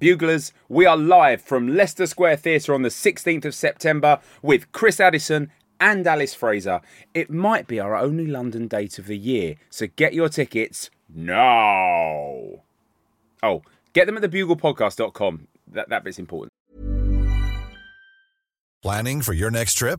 Buglers, we are live from Leicester Square Theatre on the 16th of September with Chris Addison and Alice Fraser. It might be our only London date of the year, so get your tickets now. Oh, get them at thebuglepodcast.com. That, that bit's important. Planning for your next trip?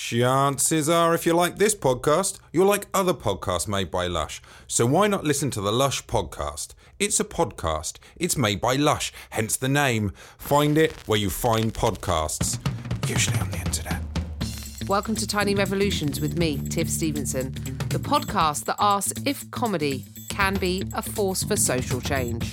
Chances are, if you like this podcast, you'll like other podcasts made by Lush. So why not listen to the Lush podcast? It's a podcast. It's made by Lush, hence the name. Find it where you find podcasts, usually on the internet. Welcome to Tiny Revolutions with me, Tiff Stevenson, the podcast that asks if comedy can be a force for social change.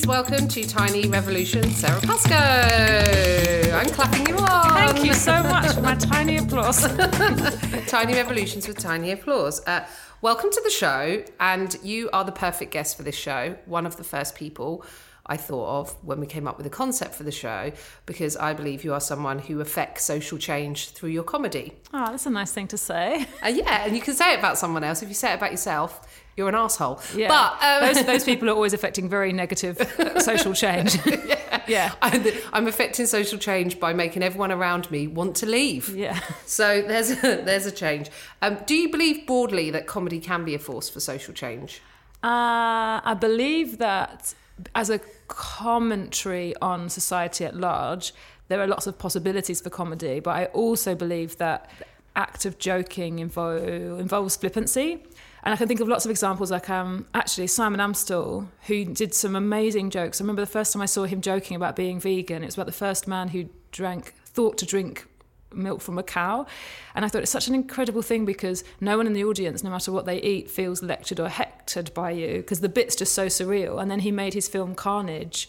Please welcome to Tiny Revolution Sara Pascoe. I'm clapping you on. Thank you so much for my tiny applause. Tiny Revolutions with tiny applause. Uh, welcome to the show, and you are the perfect guest for this show. One of the first people I thought of when we came up with the concept for the show, because I believe you are someone who affects social change through your comedy. Oh, that's a nice thing to say. Uh, yeah, and you can say it about someone else. If you say it about yourself, you're an asshole. Yeah. But um, those, those people are always affecting very negative social change. yeah. Yeah. I'm, I'm affecting social change by making everyone around me want to leave. Yeah. So there's a, there's a change. Um, do you believe broadly that comedy can be a force for social change? Uh, I believe that as a commentary on society at large, there are lots of possibilities for comedy, but I also believe that act of joking invo- involves flippancy. And I can think of lots of examples, like um, actually Simon Amstell, who did some amazing jokes. I remember the first time I saw him joking about being vegan. It was about the first man who drank, thought to drink milk from a cow. And I thought it's such an incredible thing because no one in the audience, no matter what they eat, feels lectured or hectored by you because the bit's just so surreal. And then he made his film Carnage.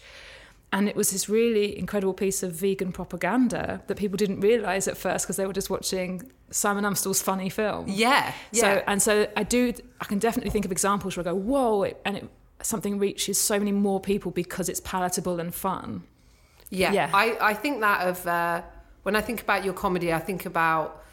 And it was this really incredible piece of vegan propaganda that people didn't realise at first because they were just watching Simon Amstell's funny film. Yeah. yeah. So and so I do. I can definitely think of examples where I go, "Whoa!" It, and it, something reaches so many more people because it's palatable and fun. Yeah, Yeah. I, I think that of uh, when I think about your comedy, I think about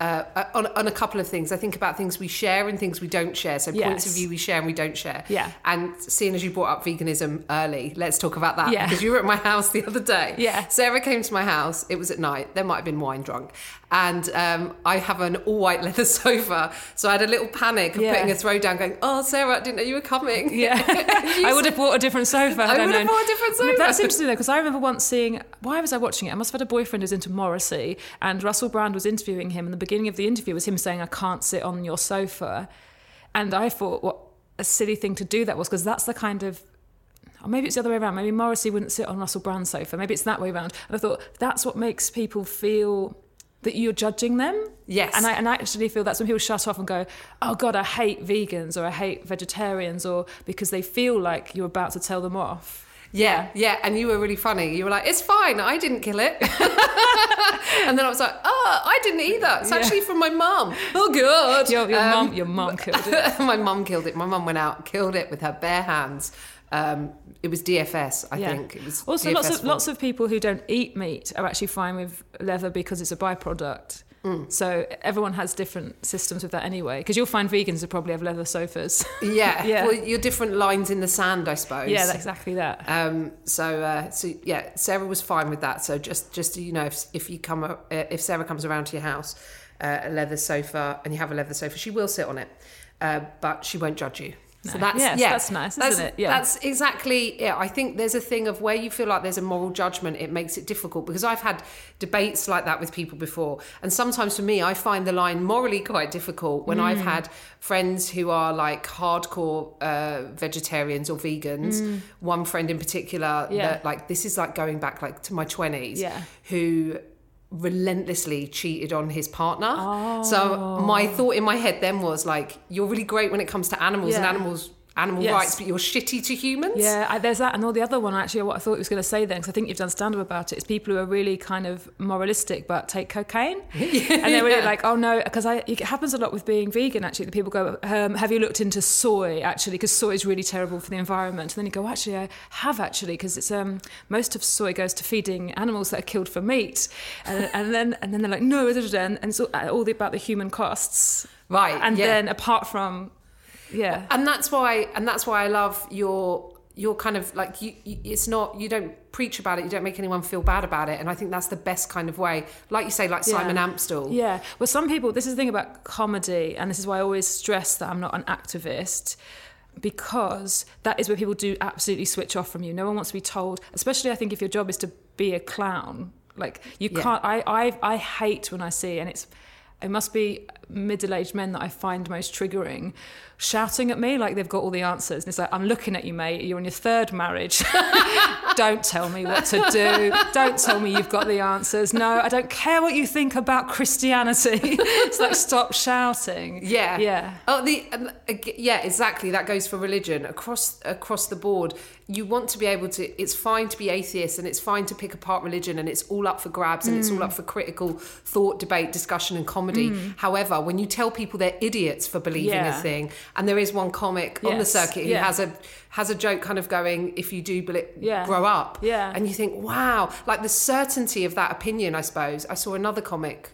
uh, on, on a couple of things. I think about things we share and things we don't share. So points of view we share and we don't share. Yeah. And seeing as you brought up veganism early, let's talk about that Yeah. because you were at my house the other day. Yeah. Sara came to my house. It was at night. There might have been wine drunk, and um, I have an all white leather sofa. So I had a little panic of Yeah. putting a throw down, going, "Oh, Sara, I didn't know you were coming." Yeah, I would have bought a different sofa. I had would have known. bought a different sofa. That's interesting though, because I remember once seeing. Why was I watching it? I must have had a boyfriend who's into Morrissey, and Russell Brand was interviewing him, and the beginning of the interview was him saying, "I can't sit on your sofa," and I thought, what a silly thing to do that was, because that's the kind of or maybe it's the other way around. Maybe Morrissey wouldn't sit on Russell Brand's sofa. Maybe it's that way around. And I thought that's what makes people feel that you're judging them. Yes. And I, and I actually feel that's when people shut off and go, oh God, I hate vegans or I hate vegetarians or because they feel like you're about to tell them off. Yeah, yeah, and you were really funny. You were like, "It's fine, I didn't kill it," and then I was like, "Oh, I didn't either. It's Yeah. actually from my mum." Oh God, Your, your Um, mum, your mum killed it. my mum killed it. My mum went out, killed it with her bare hands. Um, it was DFS, I think. It was also DFS lots of fault. lots of people who don't eat meat are actually fine with leather because it's a byproduct. Mm. So everyone has different systems with that anyway. Because you'll find vegans who probably have leather sofas. Yeah, Yeah. Well, you're different lines in the sand, I suppose. yeah, that's exactly that. Um, so, uh, so yeah, Sara was fine with that. So just, just so you know, if, if you come, uh, if Sara comes around to your house, uh, a leather sofa, and you have a leather sofa, she will sit on it. uh, but she won't judge you. So that's Yes, yeah, that's nice, isn't that's, it? Yeah. That's exactly it. I think there's a thing of where you feel like there's a moral judgment, it makes it difficult because I've had debates like that with people before. And sometimes for me, I find the line morally quite difficult when I've Mm. had friends who are like hardcore uh, vegetarians or vegans. One friend in particular, Mm. Yeah. that like this is like going back like to my 20s, Yeah. who relentlessly cheated on his partner. Oh. So my oh. thought in my head then was like, you're really great when it comes to animals and animals animal Yes. rights, but you're shitty to humans. Yeah, I, there's that, and all the other one actually. What I thought he was going to say then, because I think you've done stand up about it, is people who are really kind of moralistic but take cocaine, and they're really Yeah. like, oh no, because it happens a lot with being vegan. Actually, that people go, um, have you looked into soy? Actually, because soy is really terrible for the environment. And then you go, actually, I have actually, because it's um most of soy goes to feeding animals that are killed for meat, and, and then and then they're like, no, and, and it's all, all the, about the human costs, Right, And yeah. then apart from, yeah, and that's why and that's why I love your your kind of like you, you it's not you don't preach about it you don't make anyone feel bad about it and I think that's the best kind of way like you say like Simon Yeah. Amstell Yeah. Well, some people, this is the thing about comedy, and this is why I always stress that I'm not an activist. Because that is where people do absolutely switch off from you. No one wants to be told, especially I think if your job is to be a clown. Like you Yeah. can't. I, I I hate when I see, and it's it must be middle-aged men that I find most triggering, shouting at me like they've got all the answers. And it's like, I'm looking at you, mate. You're in your third marriage. don't tell me what to do. Don't tell me you've got the answers. No, I don't care what you think about Christianity. it's like, stop shouting. Yeah, Yeah. Oh, the um, yeah, exactly. That goes for religion across across the board. You want to be able to. It's fine to be atheist, and it's fine to pick apart religion, and it's all up for grabs, and it's all mm. up for critical thought, debate, discussion, and comedy. Mm. However, when you tell people they're idiots for believing Yeah. a thing, and there is one comic on the circuit who yeah. has a has a joke kind of going, "If you do Yeah. grow up," Yeah. and you think, "Wow!" Like the certainty of that opinion. I suppose I saw another comic,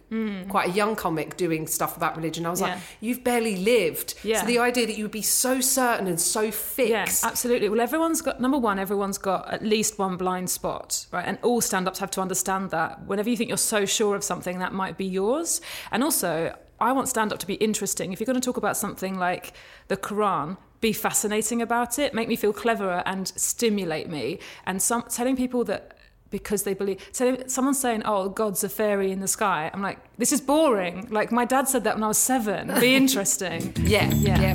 quite a young comic, doing stuff about religion. I was like, Hmm. "You've barely lived." Yeah. So the idea that you would be so certain and so Yeah, fixed. absolutely. Well, everyone's got number one. Everyone's got at least one blind spot, right? And all stand-ups have to understand that. Whenever you think you're so sure of something, that might be yours. And also, I want stand-up to be interesting. If you're going to talk about something like the Quran, be fascinating about it, make me feel cleverer, and stimulate me. And some telling people that. Because they believe, so someone's saying, "Oh, God's a fairy in the sky." I'm like, "This is boring." Like my dad said that when I was seven. Be interesting. yeah, Yeah. yeah.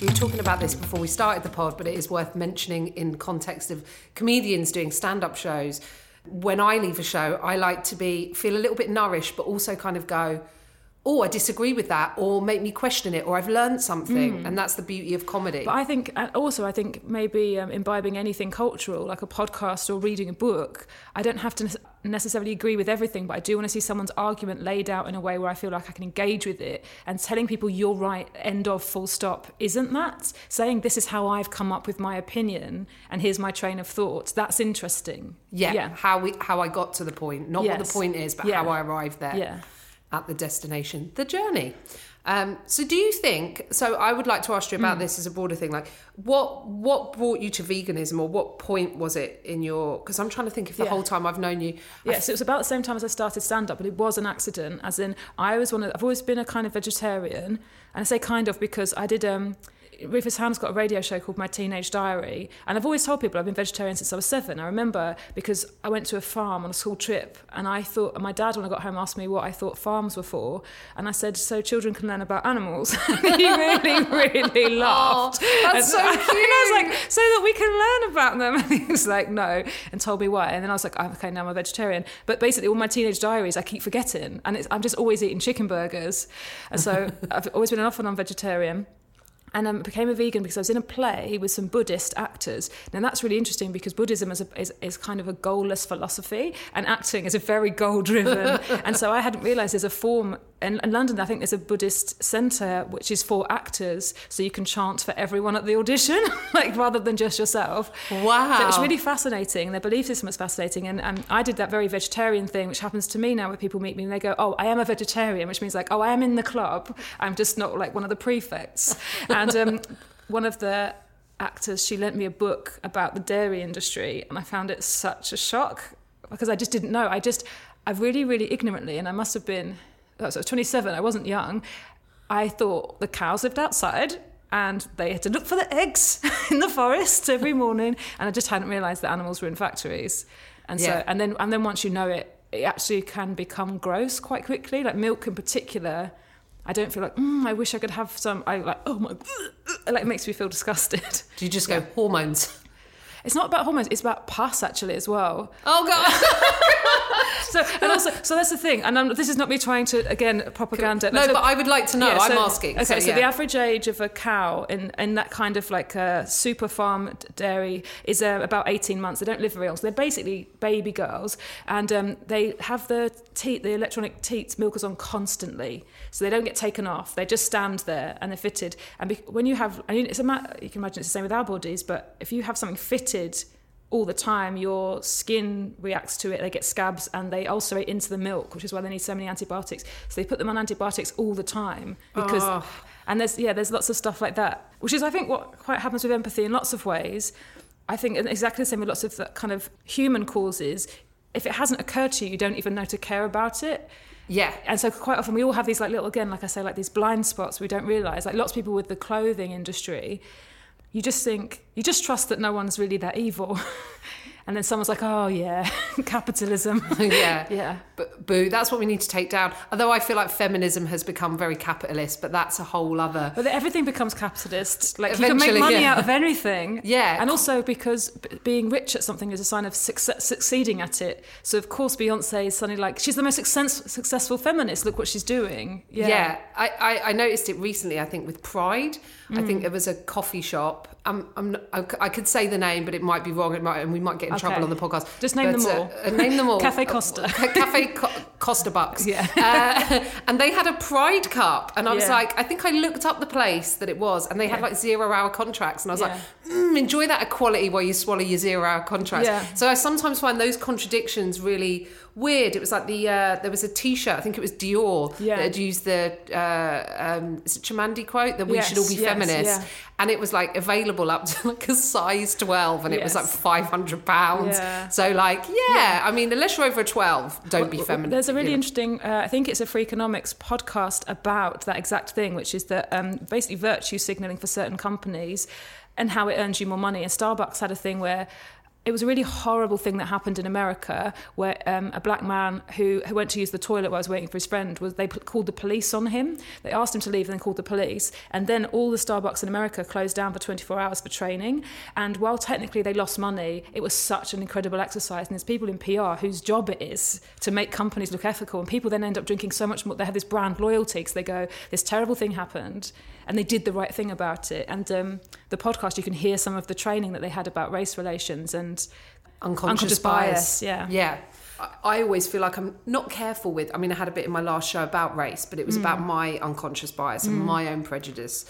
We were talking about this before we started the pod, but it is worth mentioning in context of comedians doing stand-up shows. When I leave a show, I like to be feel a little bit nourished, but also kind of go, "Oh, I disagree with that," or make me question it, or I've learned something, and that's the beauty of comedy. But I think, also, I think maybe um, imbibing anything cultural, like a podcast or reading a book, I don't have to necessarily agree with everything, but I do want to see someone's argument laid out in a way where I feel like I can engage with it. And telling people you're right, end of, full stop, isn't that? Saying this is how I've come up with my opinion and here's my train of thought, that's interesting. yeah, Yeah. how we how I got to the point, not what the point is, but Yeah. how I arrived there. Yeah. At the destination, the journey. Um, so, do you think? So, I would like to ask you about this as a broader thing. Like, what what brought you to veganism, or what point was it in your? Because I'm trying to think if the Yeah. whole time I've known you. Yes, it was about the same time as I started stand up, but it was an accident. As in, I was one of, I've always been a kind of vegetarian, and I say kind of because I did. Um, Rufus Hound's got a radio show called My Teenage Diary, and I've always told people I've been vegetarian since I was seven. I remember because I went to a farm on a school trip, and I thought my dad, when I got home, asked me what I thought farms were for, and I said, "So children can learn about animals." he really, really laughed. that's And so I- And I was like, so that we can learn about them. And he was like, no, and told me why. And then I was like, oh, okay, now I'm a vegetarian. But basically, all my teenage diaries, I keep forgetting, and it's, I'm just always eating chicken burgers. And so I've always been an off and on vegetarian. And I became a vegan because I was in a play with some Buddhist actors. Now that's really interesting because Buddhism is, a, is, is kind of a goalless philosophy, and acting is a very goal-driven. and so I hadn't realised there's a form in, in London. I think there's a Buddhist centre which is for actors, so you can chant for everyone at the audition, like rather than just yourself. Wow. So it's really fascinating. Their belief system is fascinating, and um, I did that very vegetarian thing, which happens to me now, where people meet me and they go, "Oh, I am a vegetarian," which means like, "Oh, I am in the club. I'm just not like one of the prefects." and um, one of the actors, she lent me a book about the dairy industry, and I found it such a shock because I just didn't know. I just, I really, really ignorantly, and I must have been I was 27, I wasn't young, I thought the cows lived outside and they had to look for the eggs in the forest every morning. And I just hadn't realised that animals were in factories. And so, Yeah. and then, and then once you know it, it actually can become gross quite quickly. Like milk in particular, I don't feel like, mm, I wish I could have some. I like, oh my, like it makes me feel disgusted. Do you just go hormones? It's not about hormones, it's about pus actually as well. Oh god! So, and also, so that's the thing. And I'm, this is not me trying to, again, propaganda. no, So- but I would like to know. Yeah, I'm asking. Okay, so, yeah. the average age of a cow in, in that kind of like a super farm dairy is uh, about 18 months. They don't live very long. So they're basically baby girls. And um, they have the teat, the electronic teats milkers on constantly. So they don't get taken off. They just stand there and they're fitted. And be, when you have, I mean, it's a ma- you can imagine it's the same with our bodies, but if you have something fitted all the time, your skin reacts to it. They get scabs and they ulcerate into the milk, which is why they need so many antibiotics. So they put them on antibiotics all the time because, Oh. and there's yeah, there's lots of stuff like that, which is I think what quite happens with empathy in lots of ways. I think exactly the same with lots of the kind of human causes. If it hasn't occurred to you, you don't even know to care about it. yeah. And so quite often we all have these like little again, like I say, like these blind spots we don't realise. Like lots of people with the clothing industry, you just think you just trust that no one's really that evil. and then someone's like, Oh yeah, capitalism. yeah. yeah. But boo, that's what we need to take down. Although I feel like feminism has become very capitalist, but that's a whole other. But everything becomes capitalist. Like you can make money yeah. out of anything. Yeah. And also because b- being rich at something is a sign of success, succeeding at it. So of course Beyonce is suddenly like she's the most success, successful feminist. Look what she's doing. Yeah. Yeah, I, I, I noticed it recently. I think with Pride, I Mm. think it was a coffee shop. Um, I'm, not- I, I could say the name, but it might be wrong. It might, and we might get in trouble on the podcast. Just name But, them uh, all. uh, name them all. Cafe Costa. Uh, Cafe Co- Costa Bucks. Yeah. Uh, and they had a Pride cup, and I was Yeah. like, I think I looked up the place that it was, and they had like zero hour contracts, and I was Yeah. like, mm, enjoy that equality while you swallow your zero hour contracts. Yeah. So I sometimes find those contradictions really weird. It was like the uh, there was a T-shirt, I think it was Dior, Yeah. that had used the uh, um, is it Chimamanda quote that we Yes, should all be yes, feminists, yeah. and it was like available up to like a size twelve, and it was like five hundred pounds. Yeah. So like, yeah, I mean, unless you're over a twelve, don't be feminist. There's a really you know. interesting, uh, I think it's a Freakonomics podcast about that exact thing, which is that um, basically virtue signaling for certain companies and how it earns you more money. And Starbucks had a thing where it was a really horrible thing that happened in America where um, a black man who, who went to use the toilet while I was waiting for his friend was they put, called the police on him. They asked him to leave and then called the police. And then all the Starbucks in America closed down for 24 hours for training. And while technically they lost money, it was such an incredible exercise. And there's people in PR whose job it is to make companies look ethical. And people then end up drinking so much more. They have this brand loyalty because they go, this terrible thing happened. And they did the right thing about it. And um, the podcast, you can hear some of the training that they had about race relations and unconscious, unconscious bias. bias, yeah. Yeah. I- always feel like I'm not careful with. I mean, I had a bit in my last show about race, but it was about Mm. my unconscious bias and my own prejudice.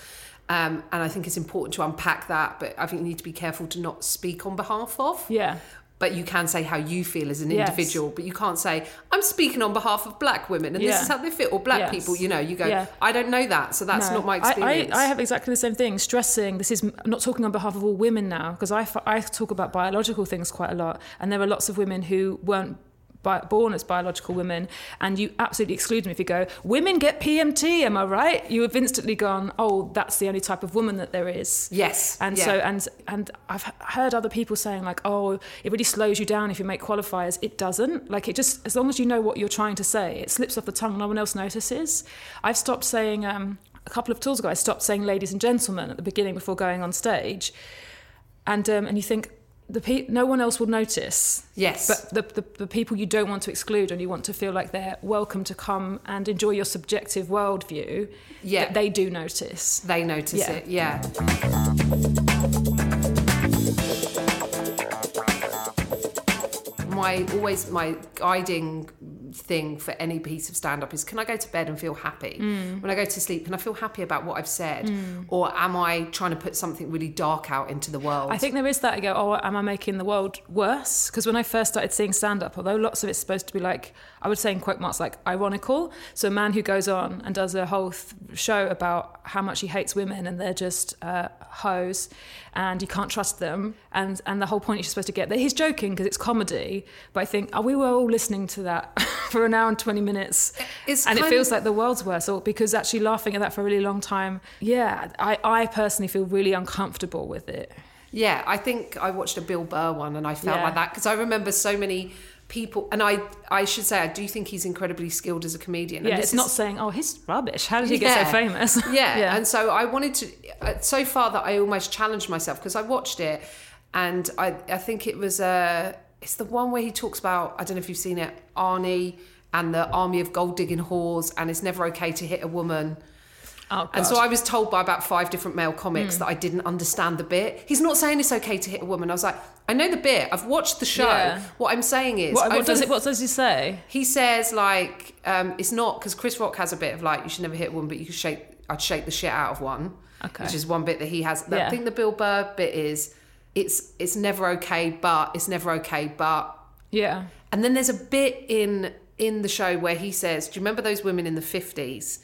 Um, and I think it's important to unpack that, but I think you need to be careful to not speak on behalf of. yeah. But you can say how you feel as an Yes. individual, but you can't say, I'm speaking on behalf of black women and this is how they feel, or black Yes. people. You know, you go, Yeah. I don't know that, so that's No. not my I- experience. I, I have exactly the same thing, stressing this is I'm not talking on behalf of all women now, because I, I talk about biological things quite a lot, and there are lots of women who weren't bi- born as biological women, and you absolutely exclude them if you go, women get PMT, am I right? You have instantly gone, oh, that's the only type of woman that there is. Yes, And yeah. so, and and I've heard other people saying like, oh, it really slows you down if you make qualifiers. It doesn't. Like it just, as long as you know what you're trying to say, it slips off the tongue. No one else notices. I've stopped saying. Um, a couple of tours ago, I stopped saying "ladies and gentlemen" at the beginning before going on stage, and um, and you think the pe- no one else will notice. Yes. But the, the the people you don't want to exclude and you want to feel like they're welcome to come and enjoy your subjective worldview. Yeah. they do notice. they notice Yeah. it, yeah. My always my guiding thing for any piece of stand up is can I go to bed and feel happy? Mm. When I go to sleep, can I feel happy about what I've said? Or am I trying to put something really dark out into the world? I think there is that. I go, oh, am I making the world worse? Because when I first started seeing stand up, although lots of it's supposed to be like, I would say in quote marks, like ironical. So a man who goes on and does a whole th- show about how much he hates women and they're just uh, hoes and you can't trust them. And, and the whole point you're supposed to get that he's joking because it's comedy. But I think, oh, we were all listening to that for an hour and 20 minutes. It's and it feels of- like the world's worst. Or because actually laughing at that for a really long time, yeah, I, I personally feel really uncomfortable with it. Yeah, I think I watched a Bill Burr one and I felt Yeah. like that because I remember so many people, and I I should say I do think he's incredibly skilled as a comedian. Yeah, and it's this not saying, oh, he's rubbish. How did he get so famous? yeah. yeah. and so I wanted to uh, so far that I almost challenged myself because I watched it, and I I think it was uh it's the one where he talks about I don't know if you've seen it Arnie and the army of gold digging whores, and it's never okay to hit a woman. Oh, And so I was told by about five different male comics that I didn't understand the bit. He's not saying it's okay to hit a woman. I was like, I know the bit. I've watched the show. Yeah. What I'm saying is, what, what does it? What does he say? he says like um, it's not because Chris Rock has a bit of like you should never hit a woman, but you could shake. I'd shake the shit out of one, Okay. which is one bit that he has. I Yeah. think the Bill Burr bit is it's it's never okay, but it's never okay, but Yeah. and then there's a bit in in the show where he says, "Do you remember those women in the fifties?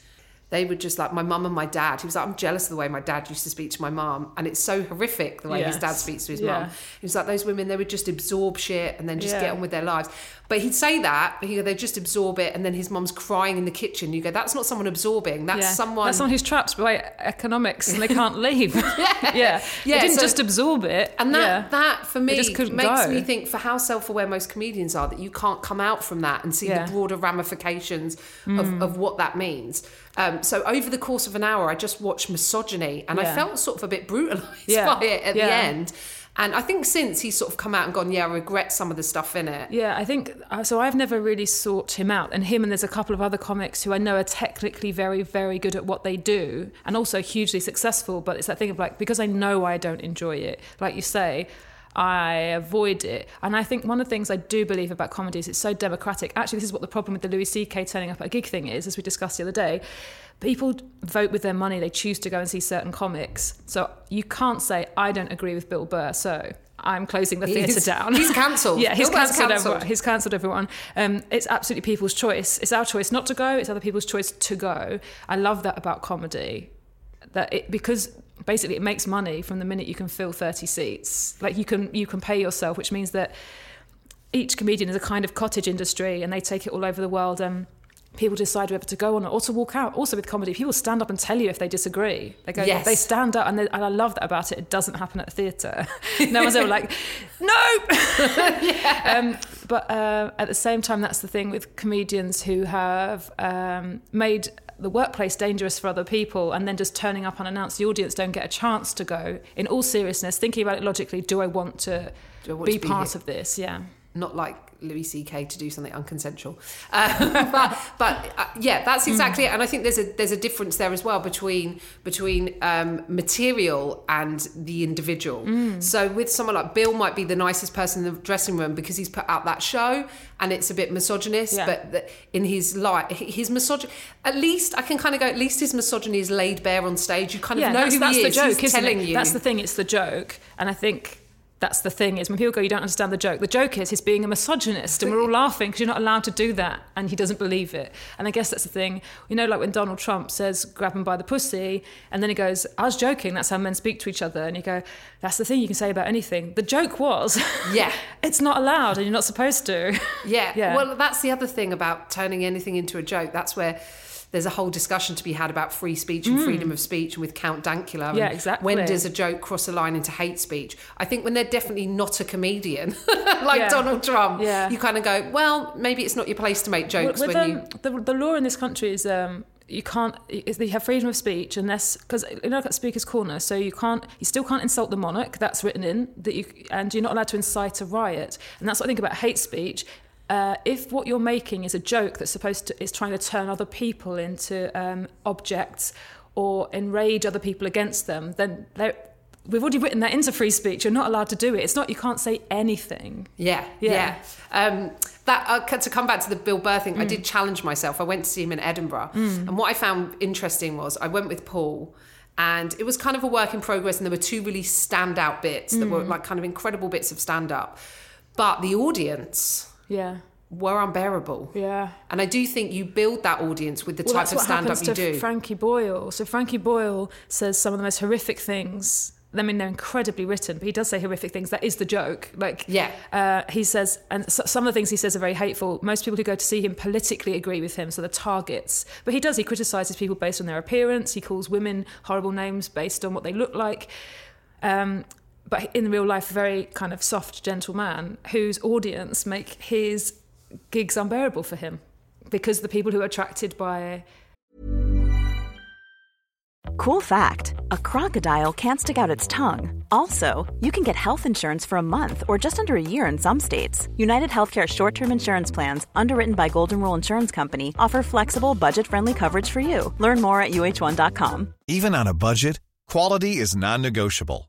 They were just like my mum and my dad." He was like, "I'm jealous of the way my dad used to speak to my mum, and it's so horrific the way his dad speaks to his Yeah. mum." He was like, "Those women, they would just absorb shit and then just Yeah. get on with their lives." But he'd say that, but he go, "They just absorb it," and then his mum's crying in the kitchen. You go, "That's not someone absorbing. That's yeah. someone." That's someone who's trapped by economics and they can't leave. yeah. yeah. They didn't so- just absorb it. And that, that for me makes go. me think for how self-aware most comedians are that you can't come out from that and see. Mm. the broader ramifications of, of what that means. Um, so over the course of an hour, I just watched misogyny and I felt sort of a bit brutalised Yeah. by it at the end. And I think since he's sort of come out and gone, yeah, I regret some of the stuff in it. Yeah, I think uh, so. I've never really sought him out, and him, and there's a couple of other comics who I know are technically very, very good at what they do, and also hugely successful. But it's that thing of like because I know I don't enjoy it, like you say, I avoid it. And I think one of the things I do believe about comedy is it's so democratic. Actually, this is what the problem with the Louis C.K. turning up at a gig thing is, as we discussed the other day. People vote with their money; they choose to go and see certain comics. So you can't say I don't agree with Bill Burr, so. I'm closing the theatre down. he's cancelled. yeah, he's cancelled. cancelled. everyone. He's cancelled everyone. Um, it's absolutely people's choice. It's our choice not to go. It's other people's choice to go. I love that about comedy. That it because basically it makes money from the minute you can fill thirty seats. Like you can you can pay yourself, which means that each comedian is a kind of cottage industry, and they take it all over the world. And people decide whether to go on or to walk out. Also with comedy, people stand up and tell you if they disagree. They go, Yes. they stand up, and, they, and I love that about it. It doesn't happen at a theatre. no one's ever like, no. um, but uh, at the same time, that's the thing with comedians who have um, made the workplace dangerous for other people and then just turning up unannounced. The audience don't get a chance to go. In all seriousness, thinking about it logically, do I want to Do I want be to be part here? of this? Yeah. Not like Louis C.K. to do something unconsensual, uh, but but uh, yeah, that's exactly it. And I think there's a there's a difference there as well between between um, material and the individual. So with someone like Bill, might be the nicest person in the dressing room because he's put out that show and it's a bit misogynist, Yeah. but the, in his life, his misogyny. At least I can kind of go. At least his misogyny is laid bare on stage. You kind of know that's, who that's he the is. joke, he's telling it? you. That's the thing. It's the joke, and I think that's the thing is when people go, you don't understand the joke. The joke is he's being a misogynist, and we're all laughing because you're not allowed to do that, and he doesn't believe it. And I guess that's the thing. You know, like when Donald Trump says, "Grab him by the pussy," and then he goes, "I was joking. That's how men speak to each other." And you go, "That's the thing you can say about anything." The joke was, Yeah. it's not allowed, and you're not supposed to. Yeah. Yeah. Well, that's the other thing about turning anything into a joke. That's where there's a whole discussion to be had about free speech and freedom of speech with Count Dankula. and Mm. Yeah, exactly. When does a joke cross a line into hate speech? I think when they're definitely not a comedian, like Yeah. Donald Trump, Yeah. you kind of go, well, maybe it's not your place to make jokes with, when um, you. the, the law in this country is um, you can't is- you have freedom of speech unless because you know at speaker's corner so you can't you still can't insult the monarch that's written in that you and you're not allowed to incite a riot and that's what I think about hate speech uh, if what you're making is a joke that's supposed to is trying to turn other people into um, objects or enrage other people against them then We've already written that into free speech. You're not allowed to do it. It's not. You can't say anything. Yeah, yeah. Yeah. Um, that uh, to come back to the Bill Burr thing, I Mm. did challenge myself. I went to see him in Edinburgh, and what I found interesting was I went with Paul, and it was kind of a work in progress. And there were two really standout bits that Mm. were like kind of incredible bits of stand up, but the audience Yeah. were unbearable. Yeah. And I do think you build that audience with the well, type of stand up happens you to do. Frankie Boyle. So Frankie Boyle says some of the most horrific things I mean, they're incredibly written, but he does say horrific things. That is the joke. Like, Yeah. uh, he says, and so, some of the things he says are very hateful. Most people who go to see him politically agree with him, so the targets. But he does. He criticises people based on their appearance. He calls women horrible names based on what they look like. Um, but in real life, a very kind of soft, gentle man whose audience make his gigs unbearable for him because the people who are attracted by Cool fact a crocodile can't stick out its tongue. Also, you can get health insurance for a month or just under a year in some states. United Healthcare short term insurance plans, underwritten by Golden Rule Insurance Company, offer flexible, budget friendly coverage for you. Learn more at uh1.com. Even on a budget, quality is non-negotiable.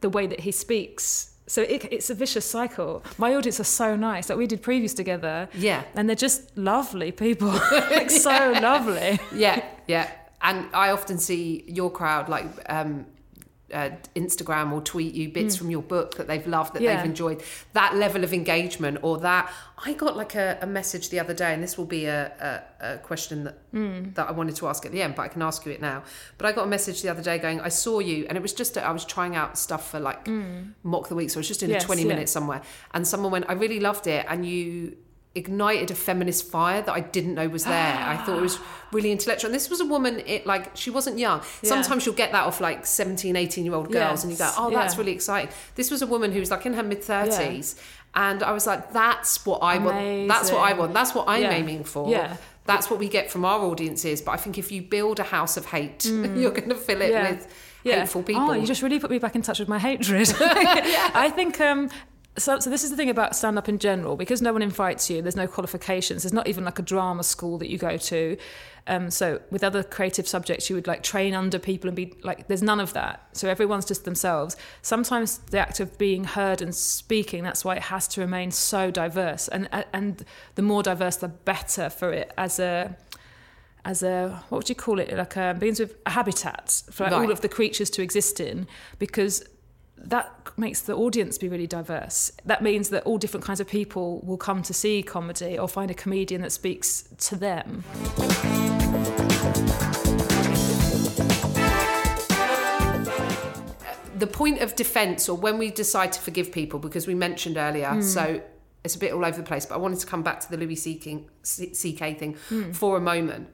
The way that he speaks. So it, it's a vicious cycle. My audience are so nice. Like we did previews together. Yeah. And they're just lovely people. like so lovely. yeah, yeah. And I often see your crowd like um, uh, Instagram or tweet you bits from your book that they've loved, that Mm. Yeah. they've enjoyed. That level of engagement or that. I got like a, a message the other day, and this will be a, a, a question that Mm. that I wanted to ask at the end, but I can ask you it now. But I got a message the other day going, I saw you, and it was just I was trying out stuff for like mock the week, so I was just in Mm. Yes, a 20 yeah. minutes somewhere, and someone went, I really loved it, and you ignited a feminist fire that I didn't know was there. I thought it was really intellectual. And this was a woman, it like she wasn't young. Sometimes you'll get that off like 17, 18 year old girls and you go, oh, that's yeah. really exciting. This was a woman who was like in her mid 30s. And I was like, that's what I want. That's what I want. That's what I'm Yeah. aiming for. Yeah. That's what we get from our audiences. But I think if you build a house of hate, you're going to fill it Mm. Yeah. with hateful people. Oh, you just really put me back in touch with my hatred. I think um, so. So this is the thing about stand up in general, because no one invites you. There's no qualifications. There's not even like a drama school that you go to. Um, so with other creative subjects, you would like train under people and be like. There's none of that. So everyone's just themselves. Sometimes the act of being heard and speaking. That's why it has to remain so diverse. And and the more diverse, the better for it as a as a what would you call it like a begins with a habitat for Right. all of the creatures to exist in because that makes the audience be really diverse. That means that all different kinds of people will come to see comedy or find a comedian that speaks to them. The point of defense or when we decide to forgive people because we mentioned earlier hmm. so it's a bit all over the place but i wanted to come back to the louis ck, CK thing hmm. for a moment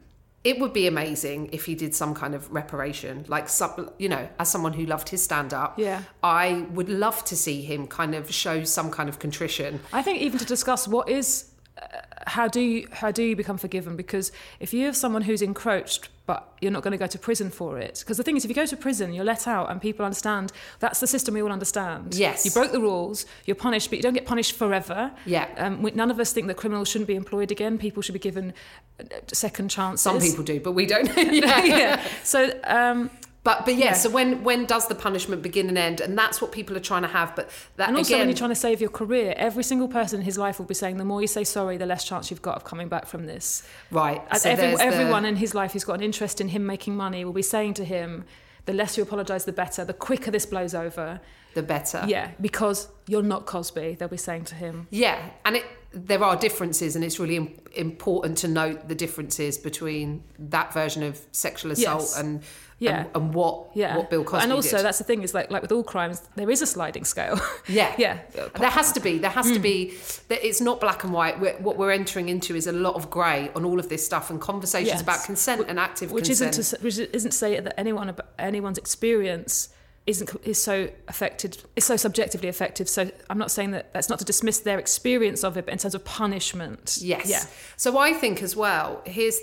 it would be amazing if he did some kind of reparation like some, you know as someone who loved his stand up Yeah. i would love to see him kind of show some kind of contrition I think even to discuss what is uh, how do you how do you become forgiven? Because if you have someone who's encroached but you're not going to go to prison for it because the thing is if you go to prison you're let out and people understand that's the system we all understand. Yes. you broke the rules you're punished but you don't get punished forever. Yeah. um, we, none of us think that criminals shouldn't be employed again. People should be given uh, second chances. some people do but we don't. Yeah, yeah. so um, But but yeah, Yeah. so when when does the punishment begin and end? And that's what people are trying to have. But that And also, again, when you're trying to save your career, every single person in his life will be saying, the more you say sorry, the less chance you've got of coming back from this. right, so every, there's the- everyone in his life who's got an interest in him making money will be saying to him, the less you apologise, the better. The quicker this blows over. the better. Yeah, because you're not Cosby, they'll be saying to him. Yeah, and it there are differences, and it's really im- important to note the differences between that version of sexual assault Yes. and, Yeah. and and what Yeah. what Bill Cosby And also, did. that's the thing, is like, like with all crimes, there is a sliding scale. Yeah, yeah. There has to be. There has Hmm. to be. That it's not black and white. We're, what we're entering into is a lot of grey on all of this stuff and conversations Yes. about consent and active which consent. isn't to, which isn't to say that anyone anyone's experience isn't is so affected is so subjectively affected so i'm not saying that that's not to dismiss their experience of it but in terms of punishment Yes. yeah So I think as well. Here's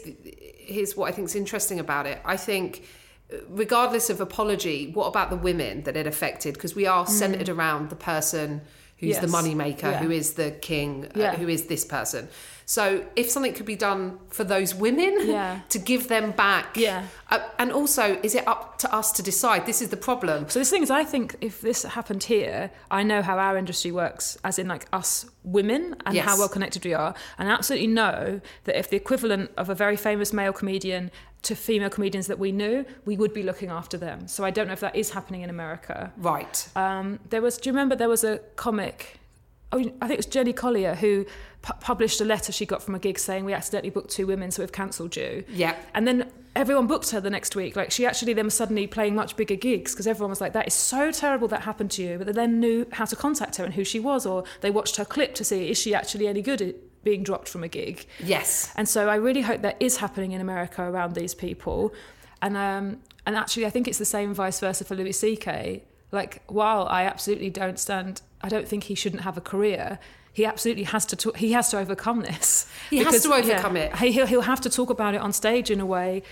here's what I think is interesting about it. I think, regardless of apology, what about the women that it affected? Because we Mm. are centered around the person who's the Yes. money maker, Yeah. who is the king, uh, who is this person. So if something could be done for those women Yeah. to give them back, Yeah. uh, and also is it up to us to decide? This is the problem. So this thing is, I think if this happened here, I know how our industry works, as in like us women and Yes. how well connected we are, and I absolutely know that if the equivalent of a very famous male comedian to female comedians that we knew, we would be looking after them. So I don't know if that is happening in America. Right. Um, there was. Do you remember there was a comic? Oh, I think it was Jenny Collier who pu- published a letter she got from a gig saying we accidentally booked two women, so we've cancelled you. Yeah. And then everyone booked her the next week. Like she actually then was suddenly playing much bigger gigs because everyone was like, "That is so terrible that happened to you." But they then knew how to contact her and who she was, or they watched her clip to see is she actually any good at being dropped from a gig. Yes. And so I really hope that is happening in America around these people. And um, and actually, I think it's the same vice versa for Louis C.K. Like, while I absolutely don't stand, I don't think he shouldn't have a career. He absolutely has to. Talk, he has to overcome this. He has to overcome it. He, he'll, he'll have to talk about it on stage in a way,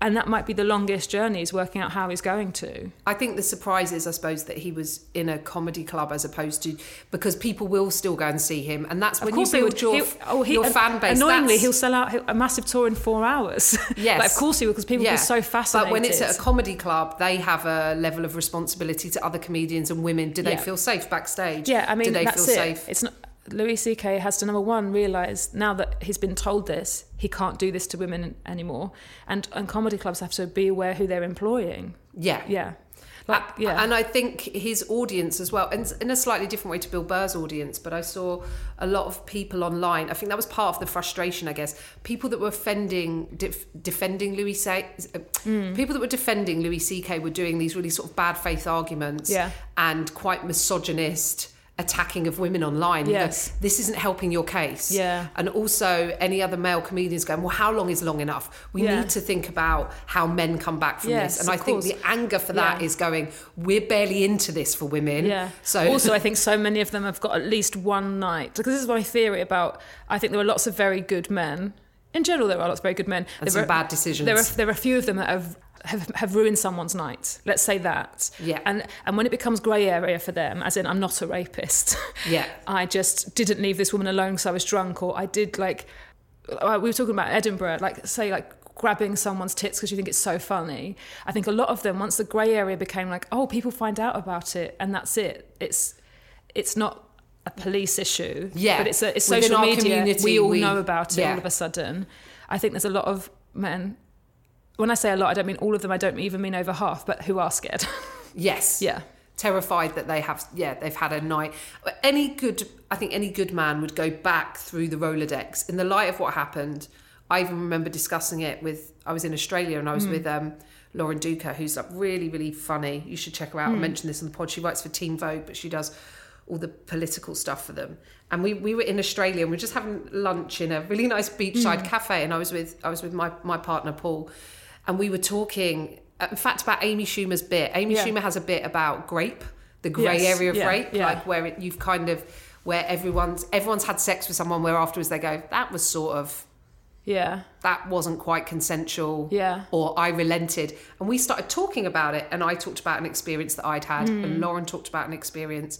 and that might be the longest journey is working out how he's going to. I think the surprise is, I suppose, that he was in a comedy club as opposed to because people will still go and see him, and that's when you build your, oh, he- your fan base. Annoyingly, that's- he'll sell out a massive tour in four hours. Yes. like, of course he will, because people will be so fascinated. But when it's at a comedy club, they have a level of responsibility to other comedians and women. Do they Yeah. feel safe backstage? Yeah, I mean, do they that's feel it. safe? It's not. Louis C.K. has to number one realize now that he's been told this, he can't do this to women anymore, and and comedy clubs have to be aware who they're employing. Yeah. Yeah, like yeah, And I think his audience as well, and in a slightly different way to Bill Burr's audience, but I saw a lot of people online. I think that was part of the frustration, I guess. People that were defending, def- defending Louis C. uh, Hmm. People that were defending Louis C.K. were doing these really sort of bad faith arguments Yeah. and quite misogynist attacking of women online. Yes. this isn't helping your case. Yeah. And also any other male comedians going, well, how long is long enough? We Yeah. need to think about how men come back from Yes, this. And I think course. the anger for that Yeah. is going, we're barely into this for women. Yeah. So also, I think so many of them have got at least one night. Because this is my theory about. I think there are lots of very good men. In general, there are lots of very good men. And There some are- bad decisions. There are there are a few of them that have. Have, have ruined someone's night. Let's say that. Yeah. And and when it becomes grey area for them, as in I'm not a rapist. Yeah. I just didn't leave this woman alone because I was drunk, or I did like. uh, We were talking about Edinburgh, like say like grabbing someone's tits because you think it's so funny. I think a lot of them, once the grey area became like, oh, people find out about it, and that's it. It's it's not a police issue. Yeah. But it's a it's social media. community, we all we- know about it yeah. all of a sudden. I think there's a lot of men. When I say a lot, I don't mean all of them. I don't even mean over half, but who are scared. yes. yeah. Terrified that they have, yeah, they've had a night. Any good, I think any good man would go back through the Rolodex in the light of what happened. I even remember discussing it with, I was in Australia and I was with um, Lauren Duca, who's like really, really funny. You should check her out. I mentioned this on the pod. She writes for Teen Vogue, but she does all the political stuff for them. And we, we were in Australia and we were just having lunch in a really nice beachside cafe. And I was with I was with my, my partner Paul, and we were talking. uh, In fact, about Amy Schumer's bit. Amy Yeah. Schumer has a bit about grape, the grey Yes, area of yeah, rape, yeah. like where it, you've kind of where everyone's everyone's had sex with someone where afterwards they go that was sort of Yeah. that wasn't quite consensual Yeah. or I relented. And we started talking about it. And I talked about an experience that I'd had, Hmm. and Lauren talked about an experience.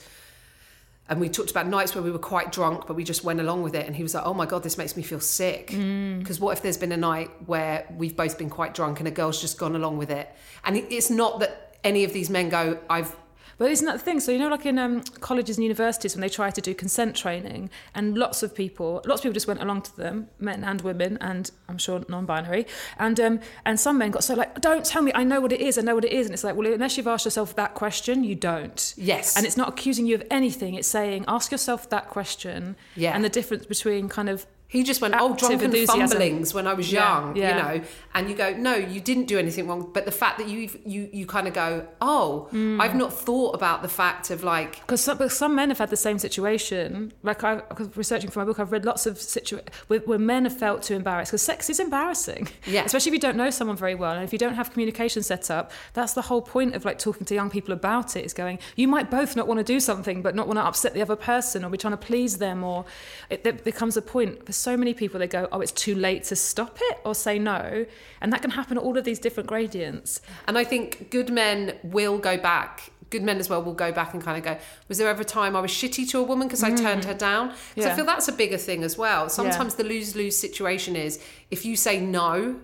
And we talked about nights where we were quite drunk, but we just went along with it. And he was like, oh my God, this makes me feel sick. Hmm. Because what if there's been a night where we've both been quite drunk and a girl's just gone along with it? And it's not that any of these men go, I've But isn't that the thing? So you know, like in um, colleges and universities, when they try to do consent training, and lots of people, lots of people just went along to them, men and women, and I'm sure non-binary, and um, and some men got so like, don't tell me, I know what it is, I know what it is, and it's like, well, unless you've asked yourself that question, you don't. Yes. And it's not accusing you of anything. It's saying, ask yourself that question. Yeah. And the difference between kind of He just went, oh, drunken enthusiasm. fumblings when I was young, yeah. you know, and you go, no, you didn't do anything wrong. But the fact that you you you kind of go, oh, Hmm. I've not thought about the fact of like, because some, some men have had the same situation. Like I, researching for my book, I've read lots of situations where, where men have felt too embarrassed because sex is embarrassing. Yeah. Especially if you don't know someone very well and if you don't have communication set up. That's the whole point of like talking to young people about it. Is going, you might both not want to do something, but not want to upset the other person, or be trying to please them, or it, there becomes a point so many people. They go, oh, it's too late to stop it or say no, and that can happen at all of these different gradients. and I think good men will go back good men as well will go back and kind of go, was there ever a time I was shitty to a woman because I mm-hmm. turned her down? Because I feel that's a bigger thing as well. Sometimes the lose lose situation is if you say no.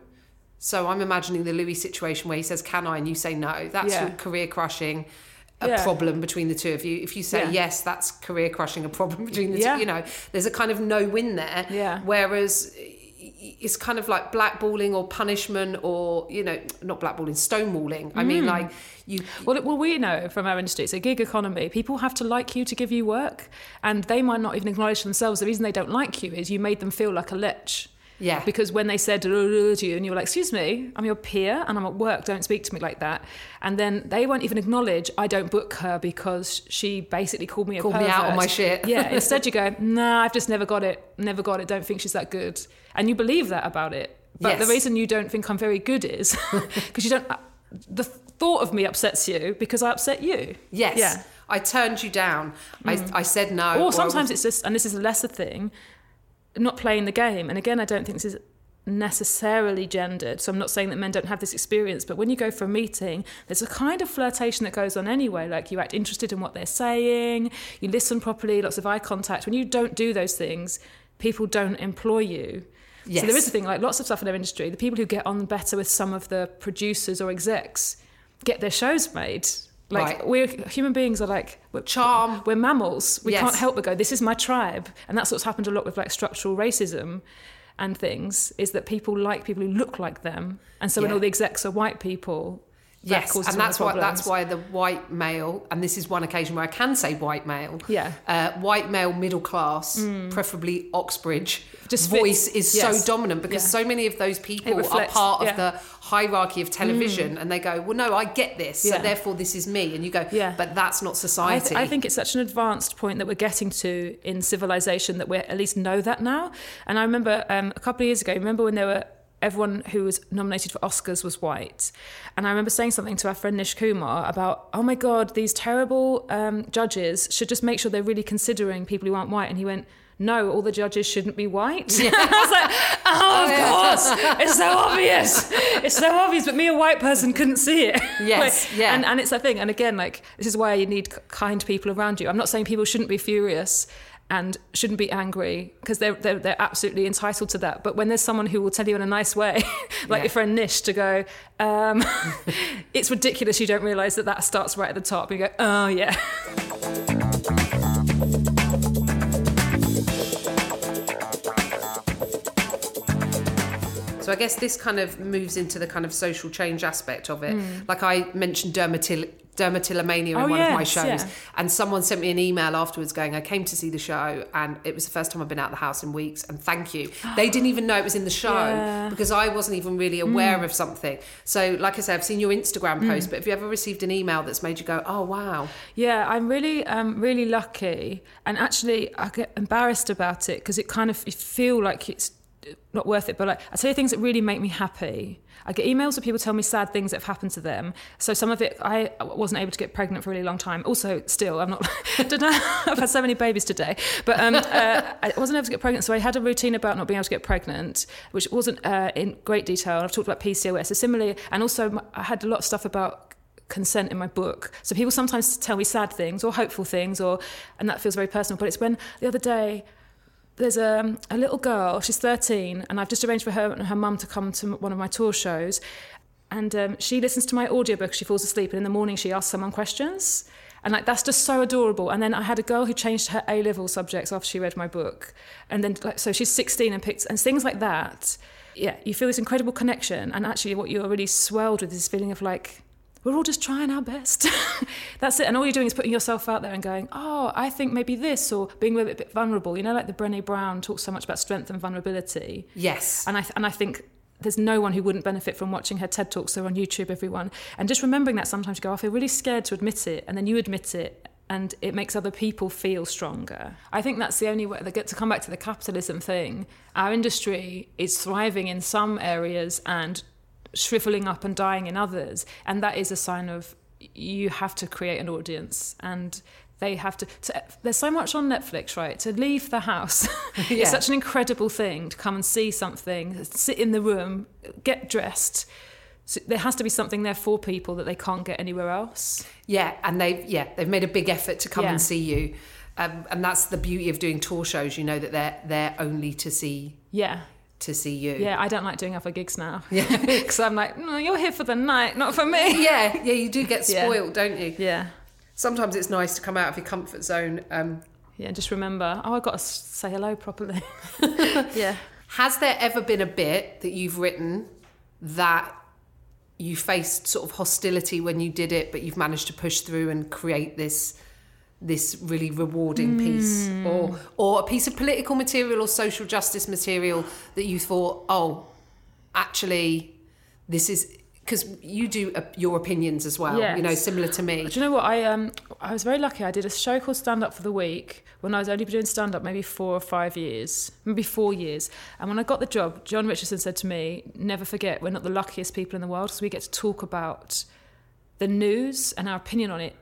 So I'm imagining the Louis situation where he says, "Can I?" and you say no. That's Yeah. career crushing. A Yeah. problem between the two of you. If you say Yeah. yes, that's career crushing. A problem between the Yeah. two. You know, there's a kind of no win there. Yeah. Whereas it's kind of like blackballing or punishment or you know not blackballing stonewalling i Mm. mean like you Well, well, we know from our industry, it's a gig economy. People have to like you to give you work, and they might not even acknowledge themselves. The reason they don't like you is you made them feel like a lich. Yeah. Because when they said "Uh, to you, and you were like, "Excuse me, I'm your peer, and I'm at work. Don't speak to me like that," and then they won't even acknowledge I don't book her because she basically called me a Called me out on my shit. yeah. Instead, you go, "Nah, I've just never got it. Never got it. Don't think she's that good," and you believe that about it. But the reason you don't think I'm very good is because you don't. The thought of me upsets you because I upset you. yes Yeah. i turned you down I, I said no Or sometimes was- it's just, and this is a lesser thing, not playing the game. And again, I don't think this is necessarily gendered. So I'm not saying that men don't have this experience, but when you go for a meeting, there's a kind of flirtation that goes on anyway. Like you act interested in what they're saying, you listen properly, lots of eye contact. When you don't do those things, people don't employ you. So there is a thing like lots of stuff in our industry. The people who get on better with some of the producers or execs get their shows made. Like Right. we're human beings are like we're, Charm. We're mammals. We Yes. can't help but go. This is my tribe, and that's what's happened a lot with like structural racism and things. Is that people like people who look like them, and so when all the execs are white people, Yes, and that's why that's why the white male, and this is one occasion where I can say white male. Yeah. uh, white male, middle class, preferably Oxbridge. Just voice fits- is yes. so dominant because Yeah. so many of those people reflects- are part yeah. of the hierarchy of television, and they go, "Well, no, I get this, so therefore this is me," and you go, Yeah. "But that's not I, society." th- I think it's such an advanced point that we're getting to in civilization that we at least know that now. And I remember um, a couple of years ago, remember when there were everyone who was nominated for Oscars was white. And I remember saying something to our friend Nish Kumar about, oh my God, these terrible um, judges should just make sure they're really considering people who aren't white. And he went, no, all the judges shouldn't be white. I was like, oh, of course. It's so obvious. It's so obvious. But me, a white person, couldn't see it. Yes, Like, yeah. And, and it's a thing. And again, like, this is why you need kind people around you. I'm not saying people shouldn't be furious and shouldn't be angry because they're, they're, they're absolutely entitled to that. But when there's someone who will tell you in a nice way, like Yeah. your friend Nish, to go, um, it's ridiculous you don't realise that that starts right at the top. And you go, oh, yeah. So I guess this kind of moves into the kind of social change aspect of it. Hmm. Like I mentioned dermatil- dermatillomania in Oh, one of my shows, yeah. and someone sent me an email afterwards going, "I came to see the show, and it was the first time I've been out of the house in weeks, and thank you." They didn't even know it was in the show Yeah. Hmm. because I wasn't even really aware of something. So, like I said, I've seen your Instagram post, but have you ever received an email that's made you go, "Oh wow"? Yeah, I'm really, um, really lucky, and actually, I get embarrassed about it because it kind of you feel like it's not worth it. But like, I tell you things that really make me happy. I get emails where people tell me sad things that have happened to them. So some of it, I wasn't able to get pregnant for a really long time. Also, still, I'm not. don't know. I've had so many babies today, but um, uh, I wasn't able to get pregnant. So I had a routine about not being able to get pregnant, which wasn't uh, in great detail. I've talked about PCOS. So similarly, and also I had a lot of stuff about consent in my book. So people sometimes tell me sad things or hopeful things, or and that feels very personal. But it's when the other day there's a, a little girl, she's 13, and I've just arranged for her and her mum to come to one of my tour shows. And um, she listens to my audiobook, she falls asleep, and in the morning she asks someone questions. And like that's just so adorable. And then I had a girl who changed her A level subjects after she read my book. And then like so she's 16 and picked and things like that. Yeah, you feel this incredible connection. And actually what you're really swelled with is this feeling of like, we're all just trying our best. That's it. And all you're doing is putting yourself out there and going, oh, I think maybe this, or being a bit, bit vulnerable. You know, like the Brené Brown talks so much about strength and vulnerability. Yes. And I, and I think there's no one who wouldn't benefit from watching her TED Talks. They're on YouTube, everyone. And just remembering that sometimes you go, oh, I feel really scared to admit it. And then you admit it. And it makes other people feel stronger. I think that's the only way that get to come back to the capitalism thing. Our industry is thriving in some areas and shriveling up and dying in others. And that is a sign of you have to create an audience and they have to, to there's so much on netflix right to leave the house Yeah. it's such an incredible thing to come and see something sit in the room get dressed So there has to be something there for people that they can't get anywhere else. Yeah, and they've yeah they've made a big effort to come Yeah. and see you, um, and that's the beauty of doing tour shows. You know that they're they're only to see Yeah. To see you. Yeah, I don't like doing other gigs now. Yeah. Because I'm like, no, you're here for the night, not for me. yeah, yeah. You do get Yeah. spoiled, don't you? Yeah. Sometimes it's nice to come out of your comfort zone. Um, Yeah, just remember, oh, I've got to say hello properly. yeah. Has there ever been a bit that you've written that you faced sort of hostility when you did it, but you've managed to push through and create this this really rewarding piece, or or a piece of political material or social justice material that you thought, oh, actually, this is because you do uh, your opinions as well. You know, similar to me. Do you know what? I um I was very lucky. I did a show called Stand Up for the Week when I was only doing stand up maybe four or five years, maybe four years. And when I got the job, Jon Richardson said to me, "Never forget, we're not the luckiest people in the world, because we get to talk about the news and our opinion on it."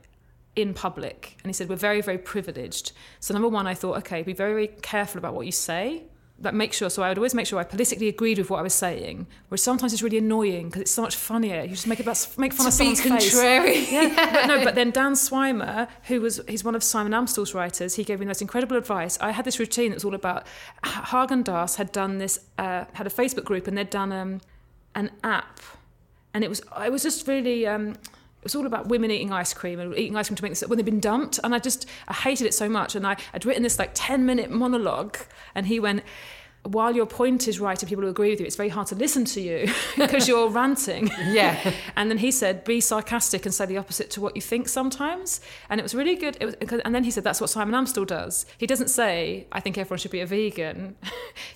In public, and he said we're very, very privileged. So number one, I thought, okay, be very, very careful about what you say. Like make sure. So I would always make sure I politically agreed with what I was saying. Whereas sometimes it's really annoying because it's so much funnier. You just make about make fun To of someone's face. contrary. Yeah, but no, but then Dan Swimer, who was he's one of Simon Amstell's writers, he gave me the most incredible advice. I had this routine that was all about Häagen-Dazs had done this, uh, had a Facebook group, and they'd done um, an app, and it was it was just really. Um, it was all about women eating ice cream and eating ice cream to make this when they've been dumped. And I just, I hated it so much. And I, I'd written this like 10 minute monologue. And he went, while your point is right and people who agree with you, it's very hard to listen to you because you're ranting. Yeah. And then he said, be sarcastic and say the opposite to what you think sometimes. And it was really good. It was, and then he said, that's what Simon Amstell does. He doesn't say, I think everyone should be a vegan.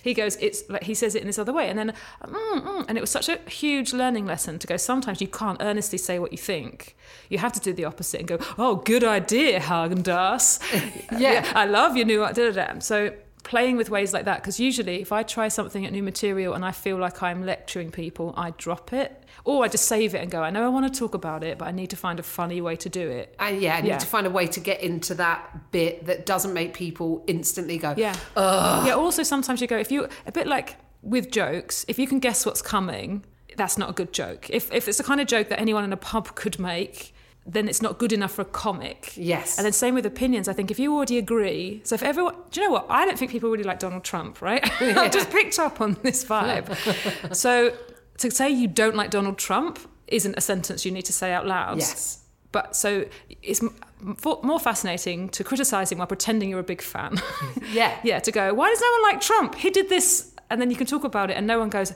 he goes, it's like, he says it in this other way. And then, mm, mm. and it was such a huge learning lesson to go, sometimes you can't earnestly say what you think. You have to do the opposite and go, oh, good idea, Häagen-Dazs. Yeah. I love your new, da, da, da. So, playing with ways like that because usually if i try something at new material and i feel like i'm lecturing people i drop it. Or i just save it and go i know i want to talk about it but i need to find a funny way to do it. And yeah, I need Yeah. to find a way to get into that bit that doesn't make people instantly go, yeah. Yeah also sometimes you go if you a bit like with jokes if you can guess what's coming that's not a good joke. If, if it's the kind of joke that anyone in a pub could make then it's not good enough for a comic. Yes. And then same with opinions. I think if you already agree, so if everyone, do you know what? I don't think people really like Donald Trump, right? I've just picked up on this vibe. so to say you don't like Donald Trump isn't a sentence you need to say out loud. Yes. But so it's more fascinating to criticise him while pretending you're a big fan. Yeah. yeah, to go, why does no one like Trump? He did this. And then you can talk about it and no one goes,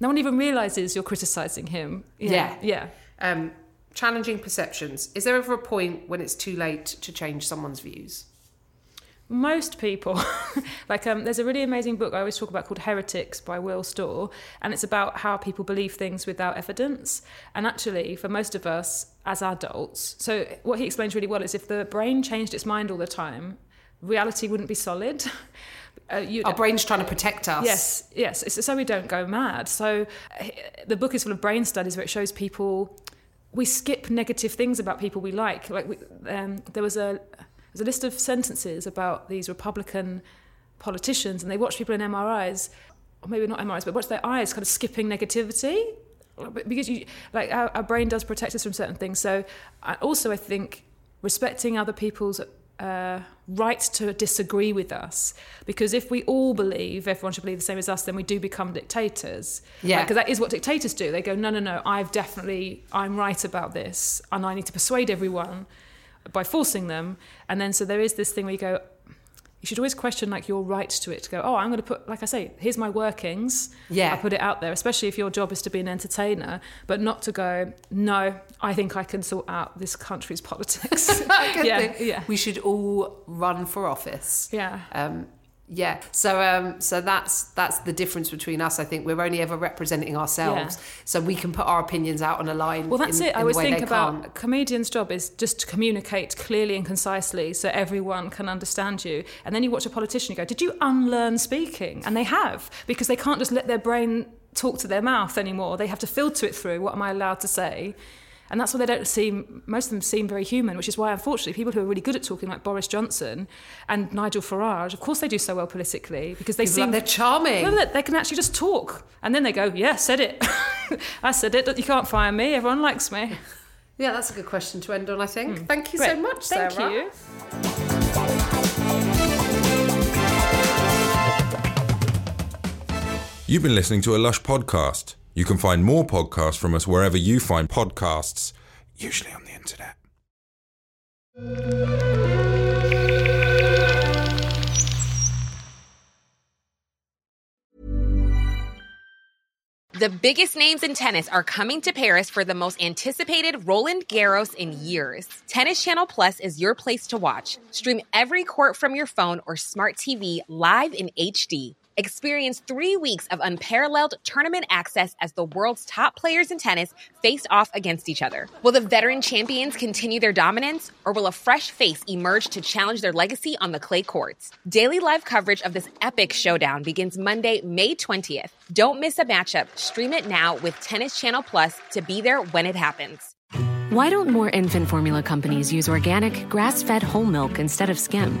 no one even realises you're criticising him. Yeah. Yeah. Um, challenging perceptions. Is there ever a point when it's too late to change someone's views? most people like um, there's a really amazing book i always talk about called heretics by will storr and it's about how people believe things without evidence and actually for most of us as adults so what he explains really well is if the brain changed its mind all the time reality wouldn't be solid uh, you, Our brain's trying to protect us. Yes, yes. It's so we don't go mad. So uh, the book is full of brain studies where it shows people we skip negative things about people we like. Like we, um, there was a there's a list of sentences about these Republican politicians, and they watch people in MRIs, or maybe not MRIs, but watch their eyes kind of skipping negativity. Because you like our, our brain does protect us from certain things. So also I think respecting other people's uh, right to disagree with us. Because if we all believe everyone should believe the same as us, then we do become dictators. Yeah. Because that is what dictators do. They go, no, no, no, I've definitely, I'm right about this, and I need to persuade everyone by forcing them. And then so there is this thing where you go, you should always question like your right to it to go, oh, I'm going to put, like I say, here's my workings. Yeah. I put it out there, especially if your job is to be an entertainer, but not to go, no, I think I can sort out this country's politics. Yeah, thing. yeah. We should all run for office. Yeah. Um, yeah. So um, so that's that's the difference between us. I think we're only ever representing ourselves, Yeah. so we can put our opinions out on a line. Well, that's in- it. I always way think about can't. a comedian's job is just to communicate clearly and concisely so everyone can understand you. And then you watch a politician, you go, Did you unlearn speaking? And they have, because they can't just let their brain talk to their mouth anymore. They have to filter it through what am I allowed to say? And that's why they don't seem, most of them seem very human, which is why, unfortunately, people who are really good at talking, like Boris Johnson and Nigel Farage, of course they do so well politically because they People seem. like they're charming. No, they, they can actually just talk. And then they go, Yeah, said it. I said it. You can't fire me. Everyone likes me. Yeah, that's a good question to end on, I think. Hmm. Thank you so much, Thank Sara. you. You've been listening to a Lush podcast. You can find more podcasts from us wherever you find podcasts, usually on the internet. The biggest names in tennis are coming to Paris for the most anticipated Roland Garros in years. Tennis Channel Plus is your place to watch. Stream every court from your phone or smart TV live in HD. Experience three weeks of unparalleled tournament access as the world's top players in tennis face off against each other. Will the veteran champions continue their dominance, or will a fresh face emerge to challenge their legacy on the clay courts? Daily live coverage of this epic showdown begins Monday, May 20th. Don't miss a matchup. Stream it now with Tennis Channel Plus to be there when it happens. Why don't more infant formula companies use organic, grass fed whole milk instead of skim?